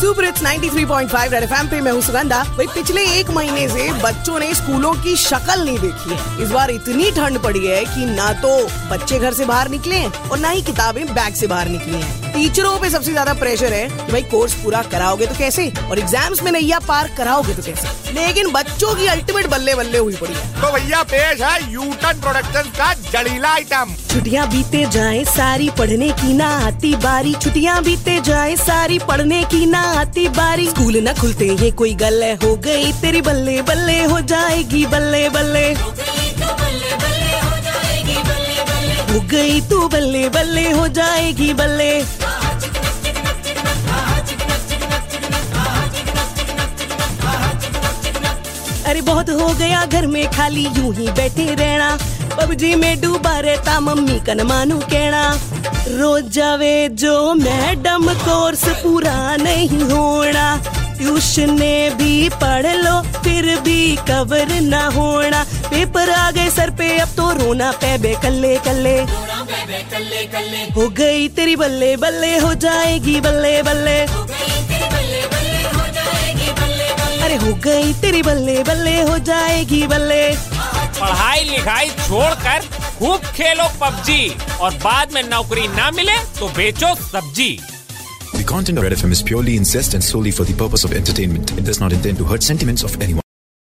Super it's 93.5 red FM पे मैं हूँ सुगंधा। भाई, पिछले एक महीने से बच्चों ने स्कूलों की शक्ल नहीं देखी है। इस बार इतनी ठंड पड़ी है कि ना तो बच्चे घर से बाहर निकले और ना ही किताबें बैग से बाहर निकली हैं। टीचरों पे सबसे ज़्यादा प्रेशर है कि भाई कोर्स पूरा कराओगे तो कैसे? और एग्ज़ाम्स में नैया पार कराओगे तो कैसे? लेकिन बच्चों की अल्टीमेट बल्ले बल्ले हुई पड़ी है। तो भैया पेश है यूटन प्रोडक्शन का जड़ीला आइटम छुट्टियाँ बीते जाए सारी पढ़ने की ना आती बारी। छुट्टियाँ बीते जाए सारी पढ़ने की ना आती बारी। स्कूल न खुलते ये कोई गल हो गई। तेरी बल्ले बल्ले हो जाएगी बल्ले बल्ले हो गई तू बल्ले बल्ले हो जाएगी बल्ले। अरे बहुत हो गया घर में खाली यूँ ही बैठे रहना। पबजी में डूबा रहता मम्मी का न मानू कहना। रोज जावे जो मैडम कोर्स पूरा नहीं होना। ट्यूशन ने भी पढ़ लो फिर भी कवर ना होना। पेपर आ गए सर पे अब तो रोना पे कल्ले कल्ले। हो गई तेरी बल्ले बल्ले हो जाएगी बल्ले बल्ले। हो गई तेरी बल्ले बल्ले हो जाएगी बल्ले पढ़ाई लिखाई छोड़कर खूब खेलो पबजी और बाद में नौकरी ना मिले तो बेचो सब्ज़ी The content of Red FM is purely incest and solely for the purpose of entertainment. It does not intend to hurt sentiments of anyone.